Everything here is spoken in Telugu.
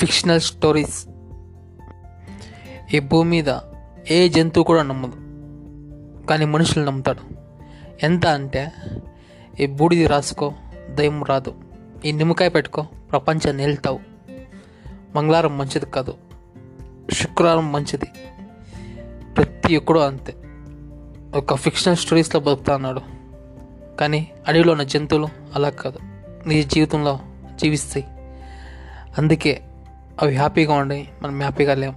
ఫిక్షనల్ స్టోరీస్ ఈ భూమి మీద ఏ జంతువు కూడా నమ్మదు. కానీ మనుషులు నమ్ముతాడు ఎంత అంటే ఈ బూడిది రాసుకో దయ్యం రాదు. ఈ నిమ్మకాయ పెట్టుకో ప్రపంచాన్ని వెళ్తావు మంగళవారం మంచిది కాదు. శుక్రవారం మంచిది. ప్రతి ఒక్కడు అంతే. ఒక ఫిక్షనల్ స్టోరీస్లో బతుకుతా అన్నాడు కానీ అడవిలో ఉన్న జంతువులు అలా కాదు. నీ జీవితంలో జీవిస్తాయి. అందుకే అవి హ్యాపీగా ఉండి మనం హ్యాపీగా లేం.